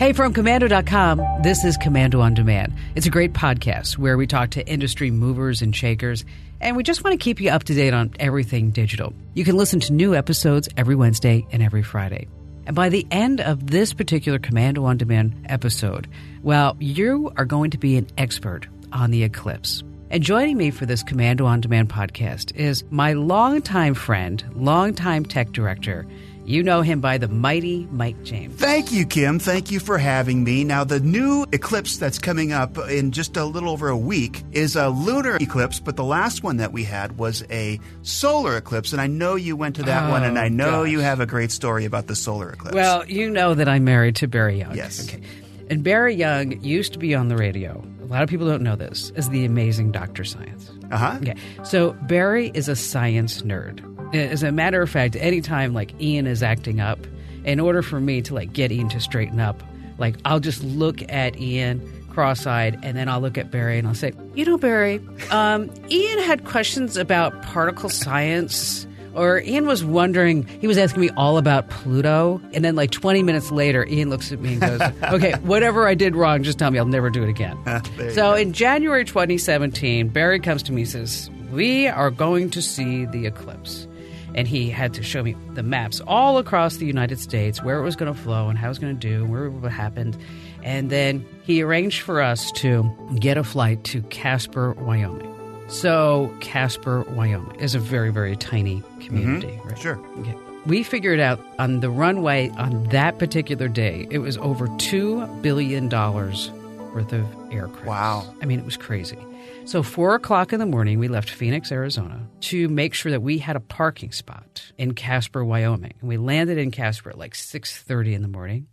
Hey, from Komando.com, this is Komando on Demand. It's a great podcast where we talk to industry movers and shakers, and we just want to keep you up to date on everything digital. You can listen to new episodes every Wednesday and every Friday. And by the end of this particular Komando on Demand episode, well, you are going to be an expert on the eclipse. And joining me for this Komando on Demand podcast is my longtime friend, longtime tech director. You know him by the mighty Mike James. Thank you, Kim. Thank you for having me. Now, the new eclipse that's coming up in just a little over a week is a lunar eclipse, but the last one that we had was a solar eclipse. And I know you went to that Oh, one, and I know gosh. you have a great story about the solar eclipse. Well, you know that I'm married to Barry Young. Yes. Okay. And Barry Young used to be on the radio. A lot of people don't know this, as the amazing Dr. Science. uh huh. Okay. So Barry is a science nerd. As a matter of fact, anytime like Ian is acting up, in order for me to like get Ian to straighten up, like I'll just look at Ian cross-eyed and then I'll look at Barry and I'll say, "You know, Barry, um, Ian had questions about particle science." Or Ian was wondering, he was asking me all about Pluto. And then, like 20 minutes later, Ian looks at me and goes, Okay, whatever I did wrong, just tell me I'll never do it again. so, in January 2017, Barry comes to me and says, We are going to see the eclipse. And he had to show me the maps all across the United States, where it was going to flow and how it was going to do, where it would happen. And then he arranged for us to get a flight to Casper, Wyoming. So, Casper, Wyoming is a very, very tiny community. Mm-hmm. Right? Sure. Okay. We figured out on the runway on that particular day, it was over $2 billion worth of aircraft. Wow. I mean, it was crazy. So, four o'clock in the morning, we left Phoenix, Arizona to make sure that we had a parking spot in Casper, Wyoming. And we landed in Casper at like 6.30 in the morning.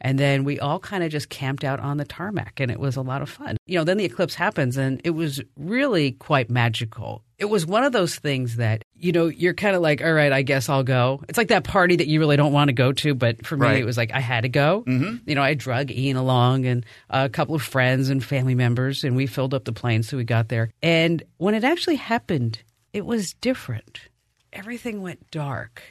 And then we all kind of just camped out on the tarmac, and it was a lot of fun. You know, then the eclipse happens, and it was really quite magical. It was one of those things that, you know, you're kind of like, all right, I guess I'll go. It's like that party that you really don't want to go to, but for me, Right. it was like I had to go. Mm-hmm. You know, I drug Ian along and a couple of friends and family members, and we filled up the plane so we got there. And when it actually happened, it was different. Everything went dark,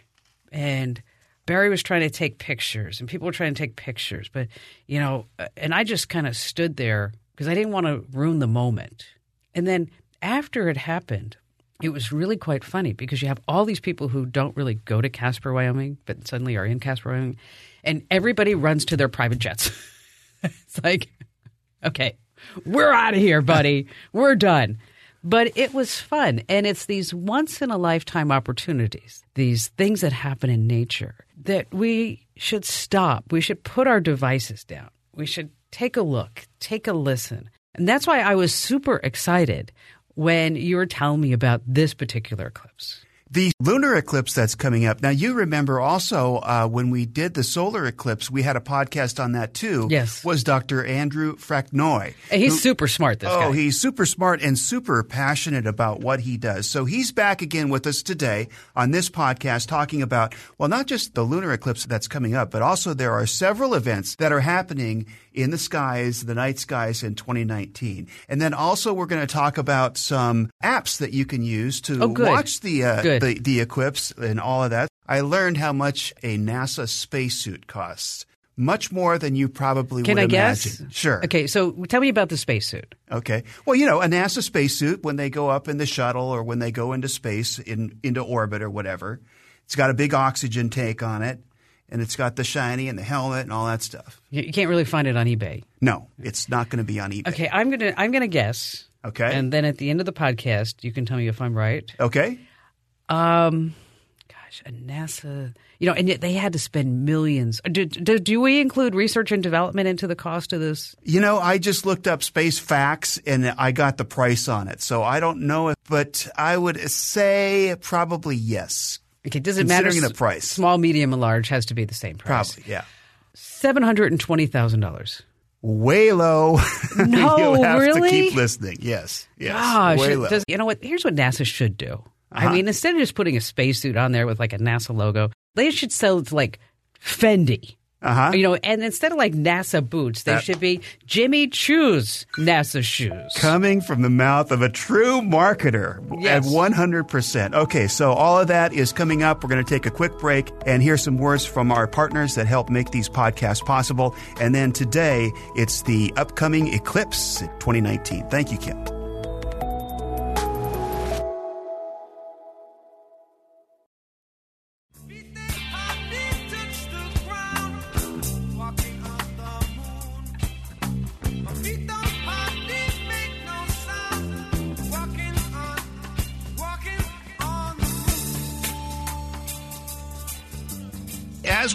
and Barry was trying to take pictures, and people were trying to take pictures, but you know, uh, and I just kind of stood there because I didn't want to ruin the moment. And then after it happened, it was really quite funny because you have all these people who don't really go to Casper, Wyoming, but suddenly are in Casper, Wyoming, and everybody runs to their private jets. it's like, okay, we're out of here, buddy. we're done. But it was fun. And it's these once in a lifetime opportunities, these things that happen in nature that we should stop. We should put our devices down. We should take a look, take a listen. And that's why I was super excited when you were telling me about this particular eclipse. The lunar eclipse that's coming up. Now, you remember also uh, when we did the solar eclipse, we had a podcast on that too. Yes. Was Dr. Andrew Fraknoi. And he's who- super smart, this Oh, guy. he's super smart and super passionate about what he does. So he's back again with us today on this podcast talking about, well, not just the lunar eclipse that's coming up, but also there are several events that are happening in the skies, the night skies in 2019. And then also we're going to talk about some apps that you can use to Oh, watch the, uh, the, the eclipse and all of that. I learned how much a NASA spacesuit costs. Much more than you probably Can would I imagine. guess? Sure. Okay, so tell me about the spacesuit. Okay. Well, you know, a NASA spacesuit when they go up in the shuttle or when they go into space in into orbit or whatever, it's got a big oxygen tank on it, and it's got the shiny and the helmet and all that stuff. You can't really find it on eBay. No, it's not going to be on eBay. Okay, I'm gonna I'm gonna guess. Okay. And then at the end of the podcast, you can tell me if I'm right. Okay. Um, gosh, a NASA, you know, and yet they had to spend millions. Do, do, do we include research and development into the cost of this? You know, I just looked up space facts and I got the price on it, so I don't know if, but I would say probably yes. Okay, does it matter? Considering the price. Small, medium, and large has to be the same price. Probably, yeah. Seven hundred and twenty thousand dollars. Way low. No, you have really? to keep listening. Yes. Yes. Gosh, way low. does- you know what? Here's what NASA should do. Uh-huh. I mean, instead of just putting a spacesuit on there with like a NASA logo, they should sell it to like Fendi Uh-huh. You know, and instead of like NASA boots, they That- should be Jimmy Choo's NASA shoes. Coming from the mouth of a true marketer Yes. at 100%. Okay, so all of that is coming up. We're going to take a quick break and hear some words from our partners that help make these podcasts possible. And then today, it's the upcoming eclipse 2019. Thank you, Kim.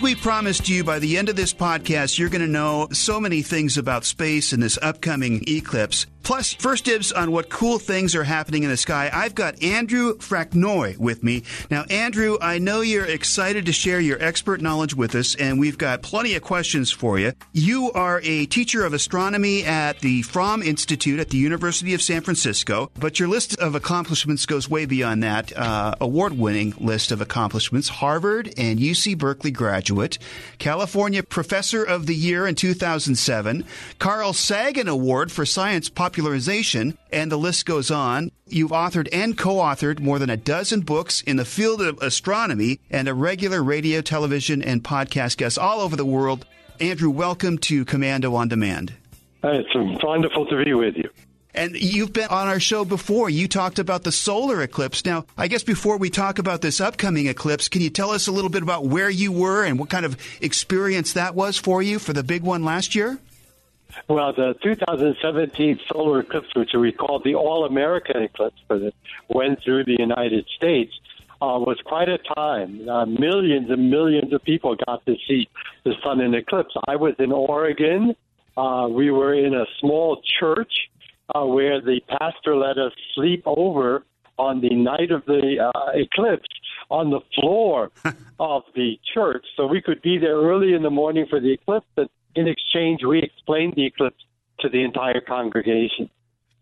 We promised you, by the end of this podcast, you're going to know so many things about space and this upcoming eclipse. Plus, first dibs on what cool things are happening in the sky. I've got Andrew Fraknoi with me. Now, Andrew, I know you're excited to share your expert knowledge with us, and we've got plenty of questions for you. You are a teacher of astronomy at the Fromm Institute at the University of San Francisco, but your list of accomplishments goes way beyond that. Uh, Award winning list of accomplishments Harvard and UC Berkeley graduate, California Professor of the Year in 2007, Carl Sagan Award for Science Popularization, and the list goes on. You've authored and co authored more than a dozen books in the field of astronomy and a regular radio, television, and podcast guest all over the world. Andrew, welcome to Komando on Demand. It's wonderful to be with you. And you've been on our show before. You talked about the solar eclipse. Now, I guess before we talk about this upcoming eclipse, can you tell us a little bit about where you were and what kind of experience that was for you for the big one last year? Well, the 2017 solar eclipse, which we call the All American eclipse, because it went through the United States, uh, was quite a time. Uh, millions and millions of people got to see the sun in eclipse. I was in Oregon. Uh, we were in a small church uh, where the pastor let us sleep over on the night of the uh, eclipse on the floor of the church. So we could be there early in the morning for the eclipse. And in exchange, we explained the eclipse to the entire congregation.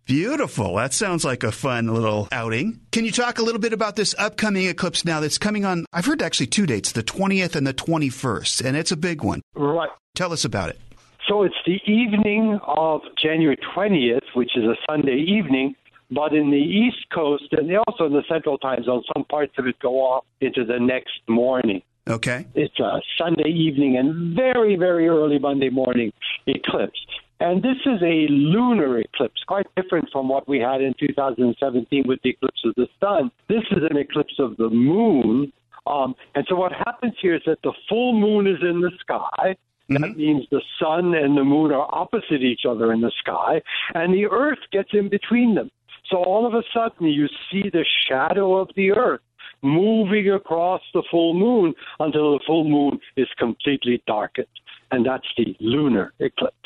Beautiful. That sounds like a fun little outing. Can you talk a little bit about this upcoming eclipse now that's coming on? I've heard actually two dates, the 20th and the 21st, and it's a big one. Right. Tell us about it. So it's the evening of January 20th, which is a Sunday evening. But in the East Coast and also in the Central Time Zone, some parts of it go off into the next morning. Okay. It's a Sunday evening and very, very early Monday morning eclipse. And this is a lunar eclipse, quite different from what we had in 2017 with the eclipse of the sun. This is an eclipse of the moon. Um, and so what happens here is that the full moon is in the sky. That means the sun and the moon are opposite each other in the sky, and the earth gets in between them. So all of a sudden, you see the shadow of the earth moving across the full moon until the full moon is completely darkened. And that's the lunar eclipse.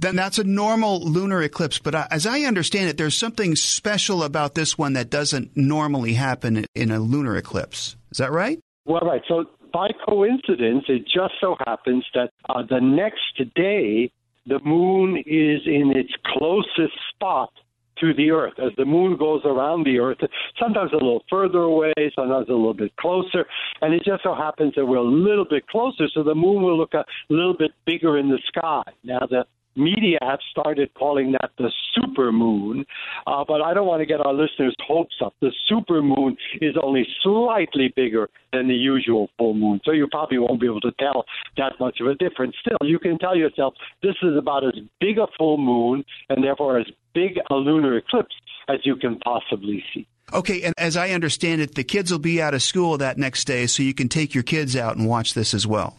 Then that's a normal lunar eclipse, but uh, as I understand it, there's something special about this one that doesn't normally happen in a lunar eclipse. Is that right? Well, right. So by coincidence, it just so happens that uh, the next day, the moon is in its closest spot to the Earth. As the moon goes around the Earth, sometimes a little further away, sometimes a little bit closer, and it just so happens that we're a little bit closer, so the moon will look a little bit bigger in the sky. Now, the media have started calling that the super moon, uh, but I don't want to get our listeners' hopes up. The super moon is only slightly bigger than the usual full moon, so you probably won't be able to tell that much of a difference. Still, you can tell yourself this is about as big a full moon and therefore as big a lunar eclipse as you can possibly see. Okay, and as I understand it, the kids will be out of school that next day, so you can take your kids out and watch this as well.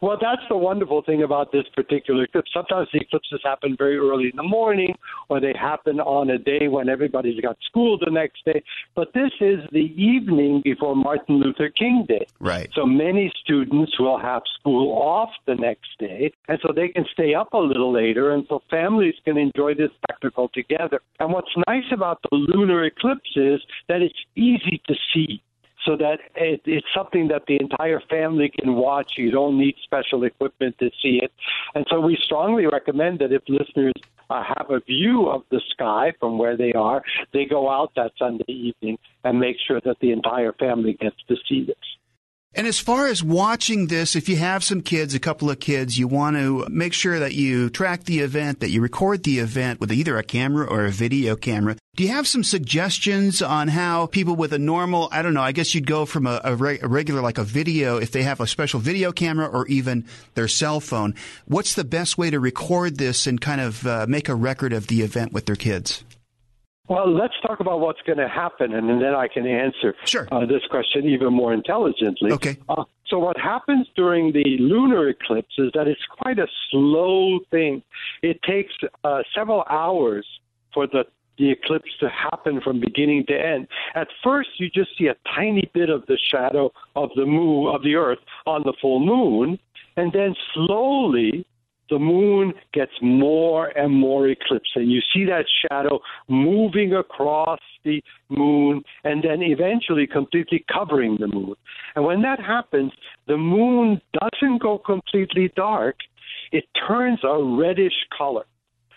Well, that's the wonderful thing about this particular eclipse. Sometimes the eclipses happen very early in the morning, or they happen on a day when everybody's got school the next day. But this is the evening before Martin Luther King Day. Right. So many students will have school off the next day, and so they can stay up a little later, and so families can enjoy this spectacle together. And what's nice about the lunar eclipse is that it's easy to see so that it, it's something that the entire family can watch. You don't need special equipment to see it. And so we strongly recommend that if listeners uh, have a view of the sky from where they are, they go out that Sunday evening and make sure that the entire family gets to see this. And as far as watching this, if you have some kids, a couple of kids, you want to make sure that you track the event, that you record the event with either a camera or a video camera. Do you have some suggestions on how people with a normal, I don't know, I guess you'd go from a, a, re- a regular, like a video, if they have a special video camera or even their cell phone, what's the best way to record this and kind of uh, make a record of the event with their kids? Well, let's talk about what's going to happen, and then I can answer Sure. uh, this question even more intelligently. Okay. Uh, so, what happens during the lunar eclipse is that it's quite a slow thing. It takes uh, several hours for the the eclipse to happen from beginning to end. At first, you just see a tiny bit of the shadow of the moon of the Earth on the full moon, and then slowly the moon gets more and more eclipsed, and you see that shadow moving across the moon and then eventually completely covering the moon. And when that happens, the moon doesn't go completely dark, it turns a reddish color.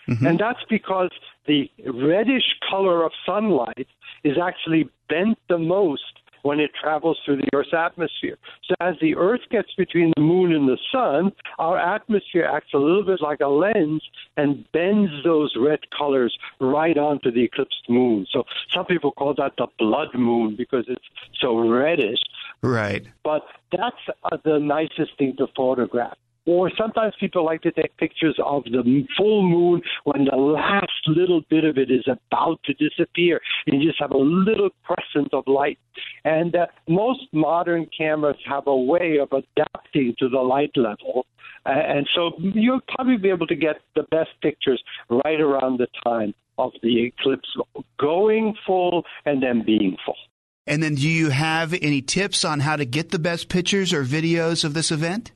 Mm-hmm. And that's because the reddish color of sunlight is actually bent the most when it travels through the Earth's atmosphere. So as the Earth gets between the moon and the sun, our atmosphere acts a little bit like a lens and bends those red colors right onto the eclipsed moon. So some people call that the blood moon because it's so reddish Right. but that's uh, the nicest thing to photograph. Or sometimes people like to take pictures of the full moon when the last little bit of it is about to disappear. And you just have a little crescent of light. And uh, most modern cameras have a way of adapting to the light level. Uh, and so you'll probably be able to get the best pictures right around the time of the eclipse going full and then being full. And then do you have any tips on how to get the best pictures or videos of this event?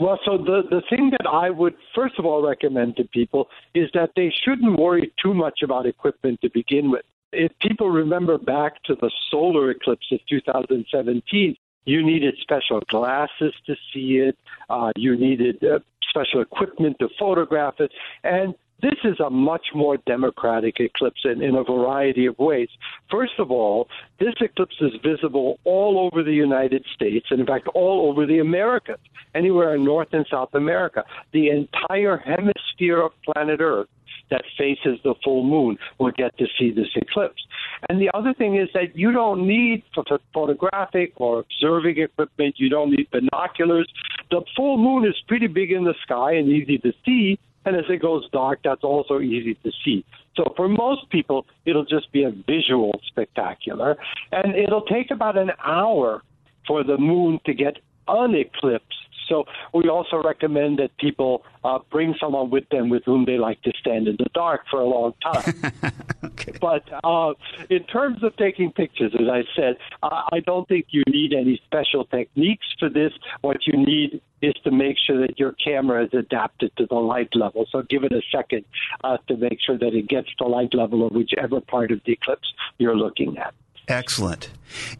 Well, so the, the thing that I would first of all recommend to people is that they shouldn't worry too much about equipment to begin with. If people remember back to the solar eclipse of 2017, you needed special glasses to see it, uh, you needed uh, special equipment to photograph it, and this is a much more democratic eclipse in, in a variety of ways. First of all, this eclipse is visible all over the United States, and in fact, all over the Americas, anywhere in North and South America. The entire hemisphere of planet Earth that faces the full moon will get to see this eclipse. And the other thing is that you don't need ph- photographic or observing equipment, you don't need binoculars. The full moon is pretty big in the sky and easy to see. And as it goes dark, that's also easy to see. So for most people, it'll just be a visual spectacular. And it'll take about an hour for the moon to get uneclipsed. So we also recommend that people uh, bring someone with them with whom they like to stand in the dark for a long time. Okay. But uh, in terms of taking pictures, as I said, I I don't think you need any special techniques for this. What you need is to make sure that your camera is adapted to the light level. So give it a second uh, to make sure that it gets the light level of whichever part of the eclipse you're looking at. Excellent.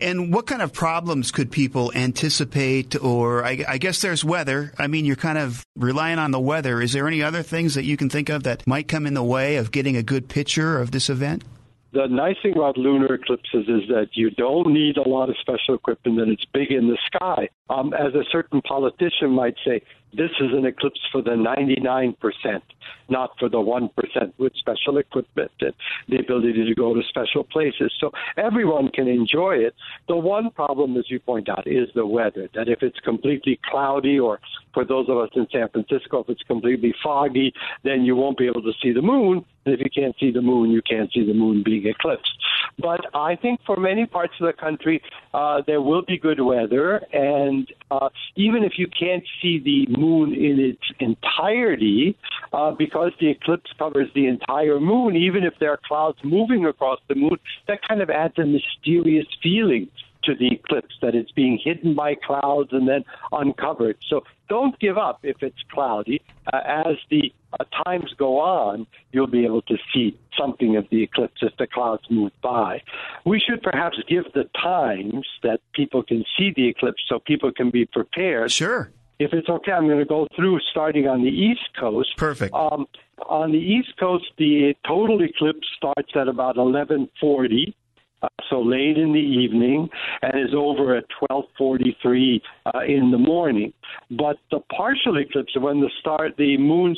And what kind of problems could people anticipate? Or I, I guess there's weather. I mean, you're kind of relying on the weather. Is there any other things that you can think of that might come in the way of getting a good picture of this event? The nice thing about lunar eclipses is that you don't need a lot of special equipment and it's big in the sky. Um, as a certain politician might say, this is an eclipse for the 99%, not for the 1% with special equipment and the ability to go to special places. So everyone can enjoy it. The one problem, as you point out, is the weather. That if it's completely cloudy, or for those of us in San Francisco, if it's completely foggy, then you won't be able to see the moon. And if you can't see the moon, you can't see the moon being eclipsed. But I think for many parts of the country, uh, there will be good weather. And uh, even if you can't see the moon in its entirety, uh, because the eclipse covers the entire moon, even if there are clouds moving across the moon, that kind of adds a mysterious feeling to the eclipse that it's being hidden by clouds and then uncovered. So don't give up if it's cloudy. Uh, as the uh, times go on, you'll be able to see something of the eclipse if the clouds move by. We should perhaps give the times that people can see the eclipse so people can be prepared. Sure. If it's okay, I'm going to go through starting on the East Coast. Perfect. Um, on the East Coast, the total eclipse starts at about 1140 uh, so late in the evening, and is over at 12:43 uh, in the morning. But the partial eclipse, when the star, the moon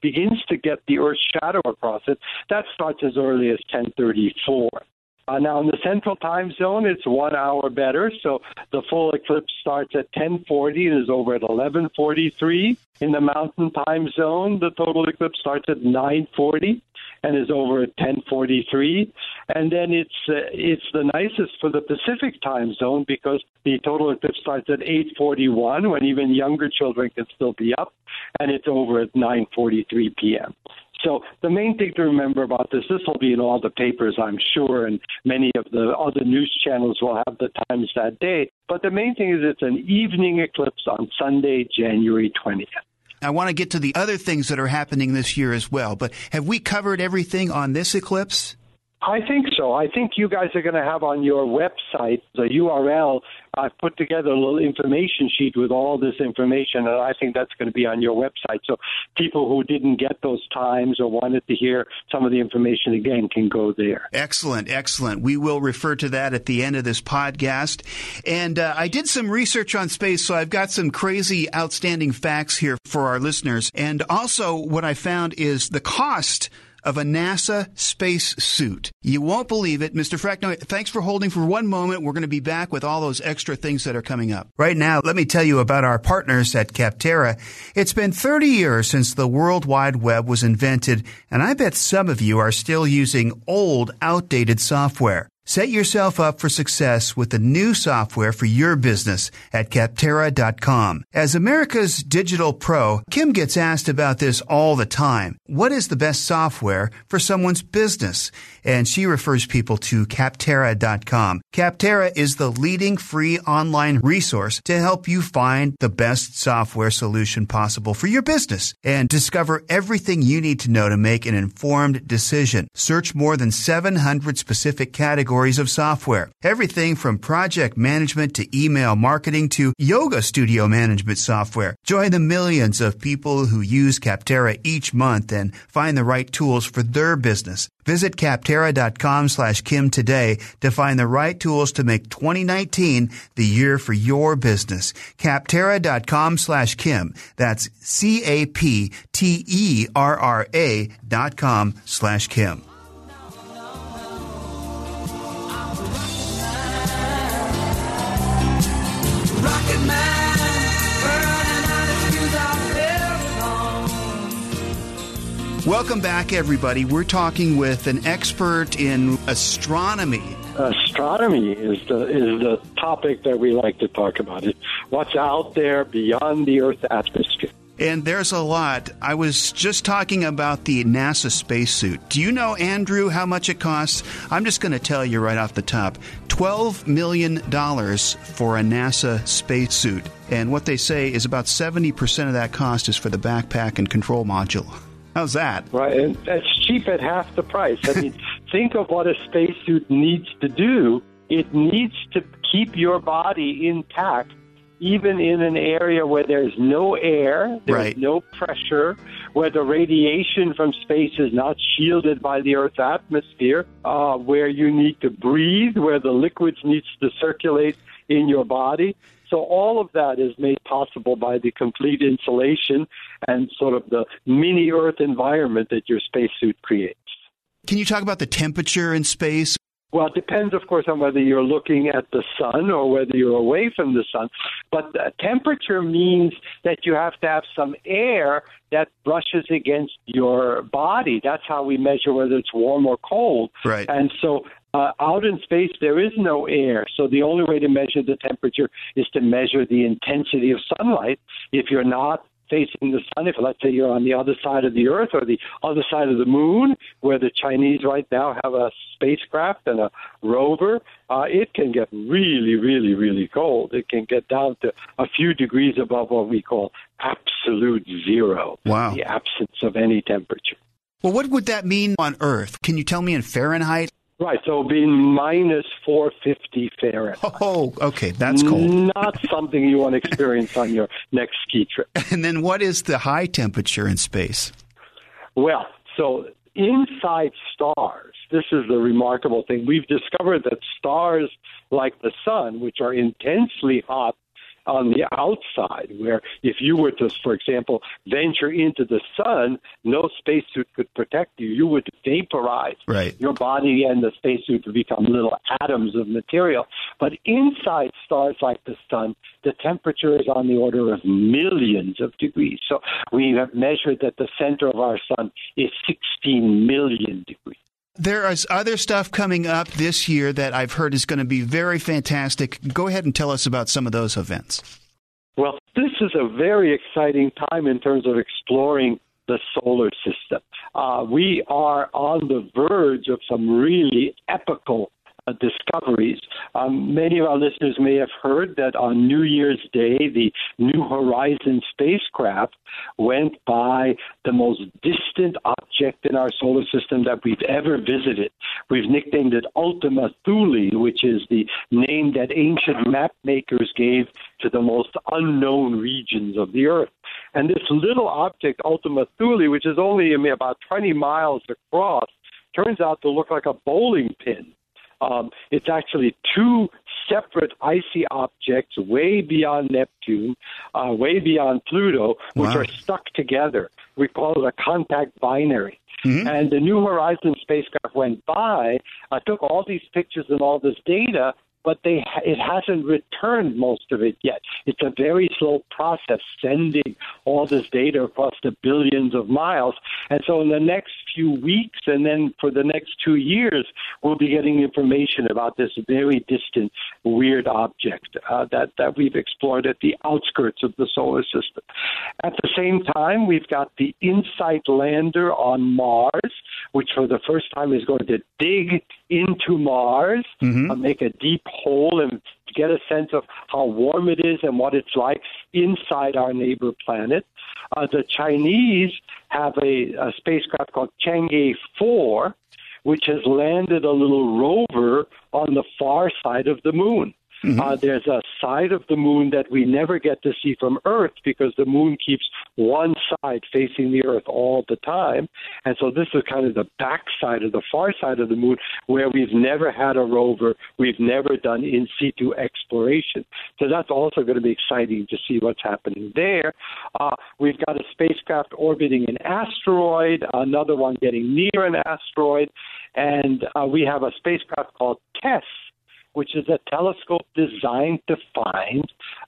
begins to get the Earth's shadow across it, that starts as early as 10:34. Uh, now, in the central time zone, it's one hour better. So the full eclipse starts at 10:40 and is over at 11:43. In the mountain time zone, the total eclipse starts at 9:40 and is over at 10:43. And then it's uh, it's the nicest for the Pacific time zone because the total eclipse starts at 8:41 when even younger children can still be up, and it's over at 9:43 p.m. So the main thing to remember about this, this will be in all the papers, I'm sure, and many of the other news channels will have the times that day. But the main thing is it's an evening eclipse on Sunday, January 20th. I want to get to the other things that are happening this year as well, but have we covered everything on this eclipse? I think so. I think you guys are going to have on your website the URL. I've put together a little information sheet with all this information, and I think that's going to be on your website. So people who didn't get those times or wanted to hear some of the information again can go there. Excellent, excellent. We will refer to that at the end of this podcast. And uh, I did some research on space, so I've got some crazy, outstanding facts here for our listeners. And also, what I found is the cost of a NASA space suit. You won't believe it. Mr. Fraknoi, thanks for holding for one moment. We're going to be back with all those extra things that are coming up. Right now, let me tell you about our partners at Capterra. It's been 30 years since the World Wide Web was invented, and I bet some of you are still using old, outdated software. Set yourself up for success with the new software for your business at Capterra.com. As America's digital pro, Kim gets asked about this all the time. What is the best software for someone's business? And she refers people to Capterra.com. Capterra is the leading free online resource to help you find the best software solution possible for your business and discover everything you need to know to make an informed decision. Search more than 700 specific categories of software. Everything from project management to email marketing to yoga studio management software. Join the millions of people who use Capterra each month and find the right tools for their business. Visit Capterra.com slash Kim today to find the right tools to make 2019 the year for your business. Capterra.com slash Kim. That's C-A-P-T-E-R-R-A dot com slash Kim. Welcome back, everybody. We're talking with an expert in astronomy. Astronomy is the is the topic that we like to talk about. It's what's out there beyond the Earth's atmosphere. And there's a lot. I was just talking about the NASA spacesuit. Do you know, Andrew, how much it costs? I'm just going to tell you right off the top $12 million for a NASA spacesuit. And what they say is about 70% of that cost is for the backpack and control module. How's that? Right, and that's cheap at half the price. I mean, think of what a spacesuit needs to do. It needs to keep your body intact, even in an area where there's no air, there's Right. no pressure, where the radiation from space is not shielded by the Earth's atmosphere, uh, where you need to breathe, where the liquids needs to circulate in your body. So all of that is made possible by the complete insulation and sort of the mini Earth environment that your spacesuit creates. Can you talk about the temperature in space? Well, it depends, of course, on whether you're looking at the sun or whether you're away from the sun. But uh, temperature means that you have to have some air that brushes against your body. That's how we measure whether it's warm or cold. Right. And so uh, out in space, there is no air. So the only way to measure the temperature is to measure the intensity of sunlight. If you're not facing the sun, if let's say you're on the other side of the Earth or the other side of the moon, where the Chinese right now have a spacecraft and a rover, uh, it can get really, really, really cold. It can get down to a few degrees above what we call absolute zero, Wow. the absence of any temperature. Well, what would that mean on Earth? Can you tell me in Fahrenheit? Right, so being minus 450 Fahrenheit. Oh, okay, that's cold. Not something you want to experience on your next ski trip. And then what is the high temperature in space? Well, so inside stars, this is the remarkable thing. We've discovered that stars like the sun, which are intensely hot on the outside, where if you were to, for example, venture into the sun, no spacesuit could protect you. You would vaporize. Right. Your body and the spacesuit would become little atoms of material. But inside stars like the sun, the temperature is on the order of millions of degrees. So we have measured that the center of our sun is 16 million degrees. There is other stuff coming up this year that I've heard is going to be very fantastic. Go ahead and tell us about some of those events. Well, this is a very exciting time in terms of exploring the solar system. Uh, we are on the verge of some really epical uh, discoveries. Um, many of our listeners may have heard that on New Year's Day, the New Horizons spacecraft went by the most distant object in our solar system that we've ever visited. We've nicknamed it Ultima Thule, which is the name that ancient map makers gave to the most unknown regions of the Earth. And this little object, Ultima Thule, which is only about 20 miles across, turns out to look like a bowling pin. Um, it's actually two separate icy objects way beyond Neptune, uh, way beyond Pluto, which Wow. are stuck together. We call it a contact binary. And the New Horizons spacecraft went by, uh, took all these pictures and all this data, but they it hasn't returned most of it yet. It's a very slow process sending all this data across the billions of miles. And so in the next few weeks and then for the next two years, we'll be getting information about this very distant weird object uh, that, that we've explored at the outskirts of the solar system. At the same time, we've got the InSight lander on Mars, which for the first time is going to dig into Mars, uh, make a deep hole, and get a sense of how warm it is and what it's like inside our neighbor planet. Uh, the Chinese have a, a spacecraft called Chang'e 4, which has landed a little rover on the far side of the moon. Uh, there's a side of the moon that we never get to see from Earth because the moon keeps one side facing the Earth all the time. And so this is kind of the back side of the far side of the moon where we've never had a rover. We've never done in situ exploration. So that's also going to be exciting to see what's happening there. Uh, we've got a spacecraft orbiting an asteroid, another one getting near an asteroid, and uh, we have a spacecraft called TESS which is a telescope designed to find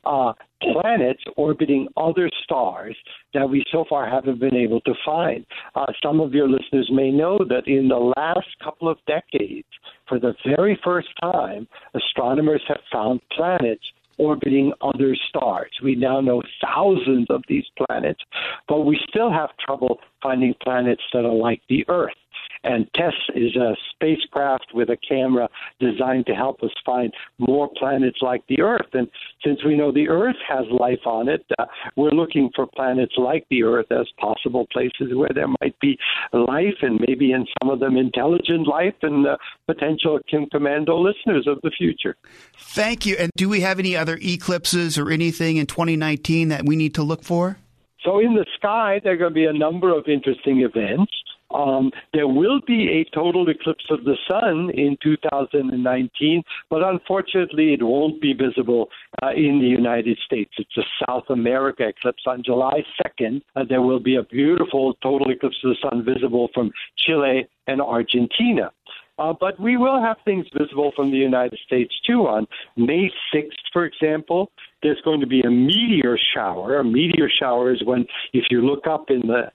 uh, planets orbiting other stars that we so far haven't been able to find. Uh, some of your listeners may know that in the last couple of decades, for the very first time, astronomers have found planets orbiting other stars. We now know thousands of these planets, but we still have trouble finding planets that are like the Earth. And TESS is a spacecraft with a camera designed to help us find more planets like the Earth. And since we know the Earth has life on it, uh, we're looking for planets like the Earth as possible places where there might be life and maybe in some of them intelligent life and uh, potential Kim Komando listeners of the future. Thank you. And do we have any other eclipses or anything in 2019 that we need to look for? So in the sky, there are going to be a number of interesting events. Um, there will be a total eclipse of the sun in 2019, but unfortunately, it won't be visible uh, in the United States. It's a South America eclipse on July 2nd. Uh, there will be a beautiful total eclipse of the sun visible from Chile and Argentina. Uh, but we will have things visible from the United States too. On May 6th, for example, there's going to be a meteor shower. A meteor shower is when, if you look up in the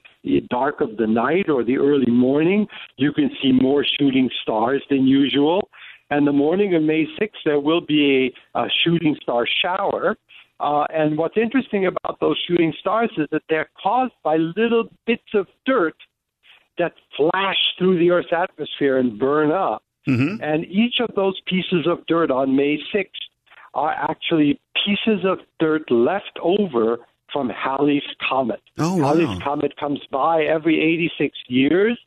dark of the night or the early morning, you can see more shooting stars than usual. And the morning of May 6th, there will be a, a shooting star shower. Uh, and what's interesting about those shooting stars is that they're caused by little bits of dirt that flash through the Earth's atmosphere and burn up. And each of those pieces of dirt on May 6th are actually pieces of dirt left over from Halley's Comet. Oh, wow. Halley's Comet comes by every 86 years.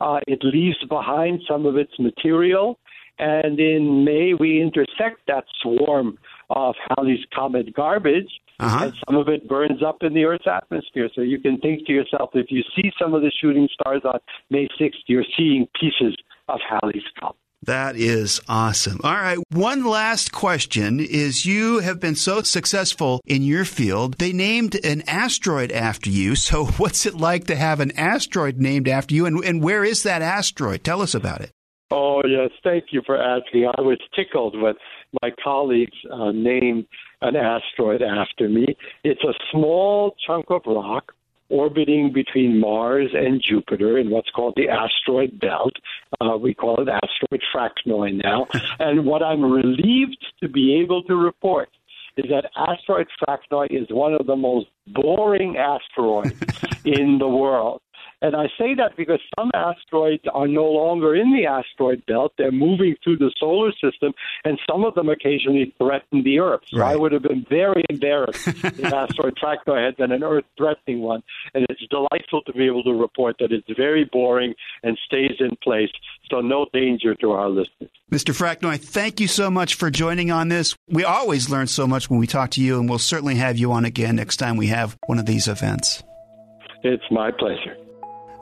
Uh, it leaves behind some of its material. And in May, we intersect that swarm of Halley's Comet garbage, Uh-huh. and some of it burns up in the Earth's atmosphere. So you can think to yourself, if you see some of the shooting stars on May 6th, you're seeing pieces of Halley's Comet. That is awesome. All right. One last question is you have been so successful in your field. They named an asteroid after you. So what's it like to have an asteroid named after you? And, and where is that asteroid? Tell us about it. Oh, yes. Thank you for asking. I was tickled when my colleagues uh, named an asteroid after me. It's a small chunk of rock orbiting between Mars and Jupiter in what's called the asteroid belt. Uh, we call it asteroid Fraknoi now. and what I'm relieved to be able to report is that asteroid Fraknoi is one of the most boring asteroids in the world. And I say that because some asteroids are no longer in the asteroid belt. They're moving through the solar system, and some of them occasionally threaten the Earth. So I would have been very embarrassed if asteroid Fraknoi had been an Earth threatening one. And it's delightful to be able to report that it's very boring and stays in place, so no danger to our listeners. Mr. Fraknoi, thank you so much for joining on this. We always learn so much when we talk to you, and we'll certainly have you on again next time we have one of these events. It's my pleasure.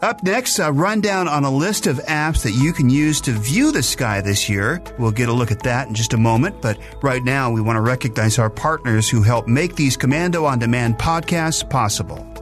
Up next, a rundown on a list of apps that you can use to view the sky this year. We'll get a look at that in just a moment, but right now we want to recognize our partners who help make these Komando on Demand podcasts possible.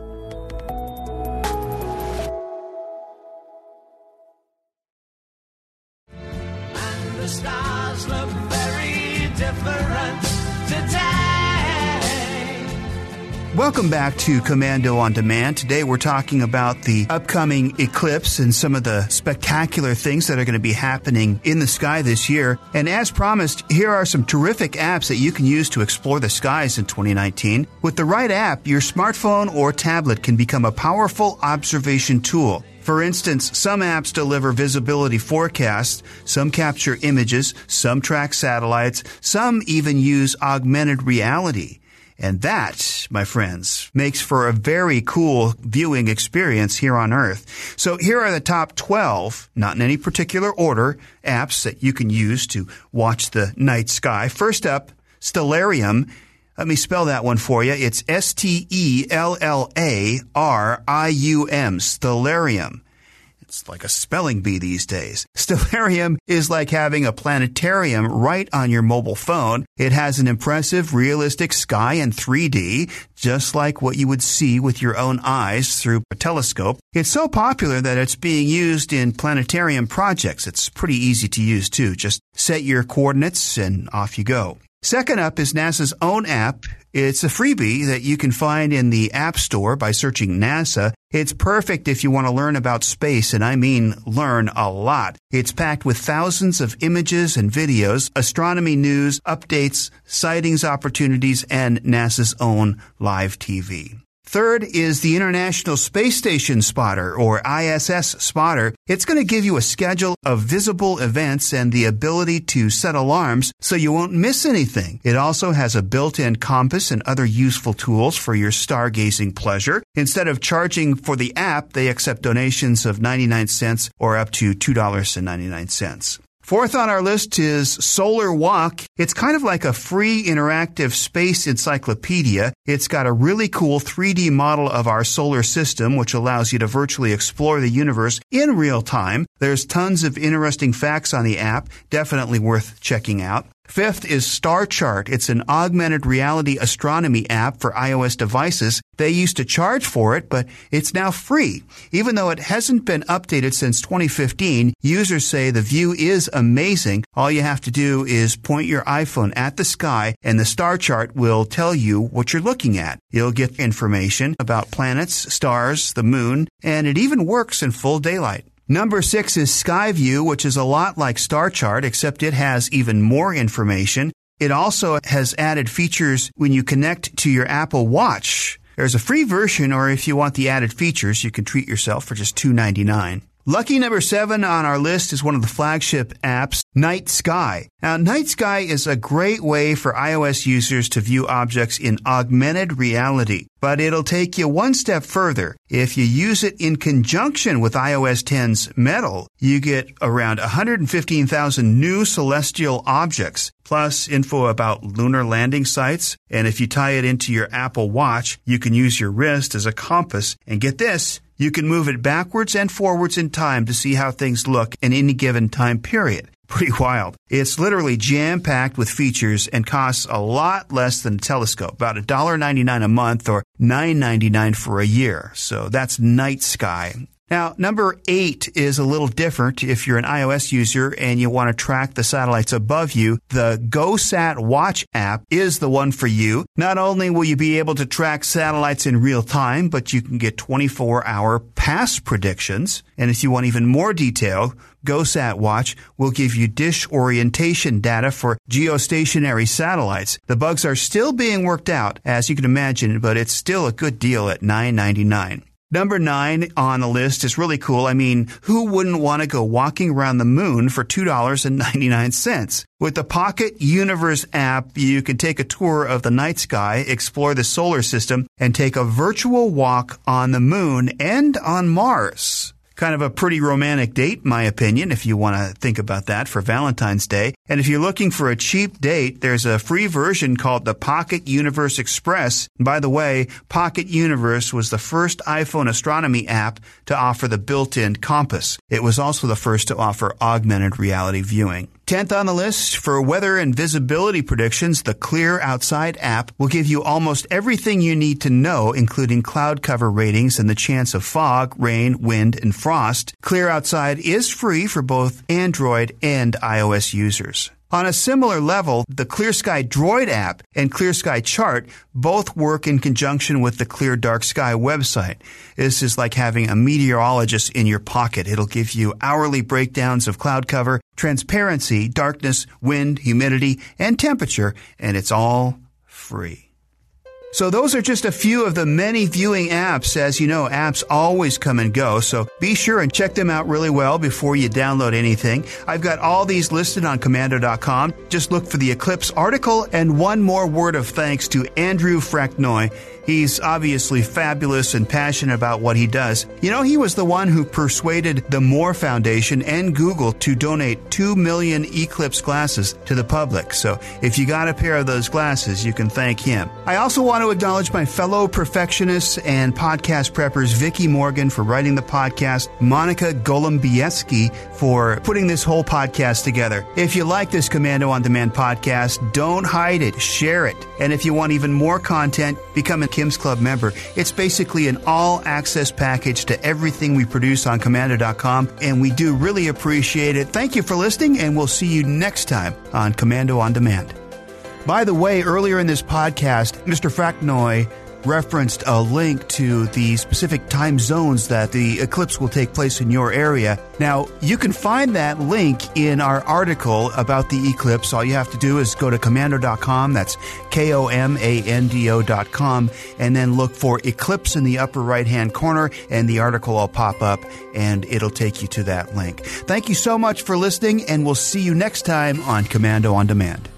Welcome back to Komando on Demand. Today we're talking about the upcoming eclipse and some of the spectacular things that are going to be happening in the sky this year. And as promised, here are some terrific apps that you can use to explore the skies in 2019. With the right app, your smartphone or tablet can become a powerful observation tool. For instance, some apps deliver visibility forecasts, some capture images, some track satellites, some even use augmented reality. And that, my friends, makes for a very cool viewing experience here on Earth. So here are the top 12, not in any particular order, apps that you can use to watch the night sky. First up, Stellarium. Let me spell that one for you. It's S-T-E-L-L-A-R-I-U-M. Stellarium. It's like a spelling bee these days. Stellarium is like having a planetarium right on your mobile phone. It has an impressive, realistic sky in 3D, just like what you would see with your own eyes through a telescope. It's so popular that it's being used in planetarium projects. It's pretty easy to use too. Just set your coordinates and off you go. Second up is NASA's own app. It's a freebie that you can find in the App Store by searching NASA. It's perfect if you want to learn about space, and I mean learn a lot. It's packed with thousands of images and videos, astronomy news, updates, sightings opportunities, and NASA's own live TV. Third is the International Space Station Spotter, or ISS Spotter. It's going to give you a schedule of visible events and the ability to set alarms so you won't miss anything. It also has a built-in compass and other useful tools for your stargazing pleasure. Instead of charging for the app, they accept donations of 99 cents or up to $2.99. Fourth on our list is Solar Walk. It's kind of like a free interactive space encyclopedia. It's got a really cool 3D model of our solar system, which allows you to virtually explore the universe in real time. There's tons of interesting facts on the app, definitely worth checking out. Fifth is Star Chart. It's an augmented reality astronomy app for iOS devices. They used to charge for it, but it's now free. Even though it hasn't been updated since 2015, users say the view is amazing. All you have to do is point your iPhone at the sky and the star chart will tell you what you're looking at. You'll get information about planets, stars, the moon, and it even works in full daylight. Number six is Skyview, which is a lot like StarChart, except it has even more information. It also has added features when you connect to your Apple Watch. There's a free version, or if you want the added features, you can treat yourself for just $2.99. Lucky number seven on our list is one of the flagship apps, Night Sky. Now, Night Sky is a great way for iOS users to view objects in augmented reality, but it'll take you one step further. If you use it in conjunction with iOS 10's Metal, you get around 115,000 new celestial objects, plus info about lunar landing sites. And if you tie it into your Apple Watch, you can use your wrist as a compass. And get this, you can move it backwards and forwards in time to see how things look in any given time period. Pretty wild. It's literally jam packed with features and costs a lot less than a telescope, about $1.99 a month or $9.99 for a year. So that's Night Sky. Now, number eight is a little different. If you're an iOS user and you want to track the satellites above you, the GoSat Watch app is the one for you. Not only will you be able to track satellites in real time, but you can get 24 hour past predictions. And if you want even more detail, GoSat Watch will give you dish orientation data for geostationary satellites. The bugs are still being worked out, as you can imagine, but it's still a good deal at $9.99. Number nine on the list is really cool. I mean, who wouldn't want to go walking around the moon for $2.99? With the Pocket Universe app, you can take a tour of the night sky, explore the solar system, and take a virtual walk on the moon and on Mars. Kind of a pretty romantic date, my opinion, if you want to think about that for Valentine's Day. And if you're looking for a cheap date, there's a free version called the Pocket Universe Express. By the way, Pocket Universe was the first iPhone astronomy app to offer the built-in compass. It was also the first to offer augmented reality viewing. 10th on the list for weather and visibility predictions, the Clear Outside app will give you almost everything you need to know, including cloud cover ratings and the chance of fog, rain, wind, and frost. Clear Outside is free for both Android and iOS users. On a similar level, the Clear Sky Droid app and Clear Sky Chart both work in conjunction with the Clear Dark Sky website. This is like having a meteorologist in your pocket. It'll give you hourly breakdowns of cloud cover, transparency, darkness, wind, humidity, and temperature, and it's all free. So those are just a few of the many viewing apps. As you know, apps always come and go, so be sure and check them out really well before you download anything. I've got all these listed on komando.com. Just look for the Eclipse article and one more word of thanks to Andrew Fraknoi. He's obviously fabulous and passionate about what he does. You know, he was the one who persuaded the Moore Foundation and Google to donate 2 million Eclipse glasses to the public. So if you got a pair of those glasses, you can thank him. I also want to acknowledge my fellow perfectionists and podcast preppers, Vicky Morgan for writing the podcast, Monica Golombieski for putting this whole podcast together. If you like this Komando on Demand podcast, don't hide it, share it. And if you want even more content, become a Kim's Club member. It's basically an all access package to everything we produce on Komando.com, and we do really appreciate it. Thank you for listening, and we'll see you next time on Komando on Demand. By the way, earlier in this podcast, Mr. Fraknoi referenced a link to the specific time zones that the eclipse will take place in your area. Now, you can find that link in our article about the eclipse. All you have to do is go to komando.com, that's K O M A N D O.com, and then look for eclipse in the upper right hand corner, and the article will pop up and it'll take you to that link. Thank you so much for listening, and we'll see you next time on Komando on Demand.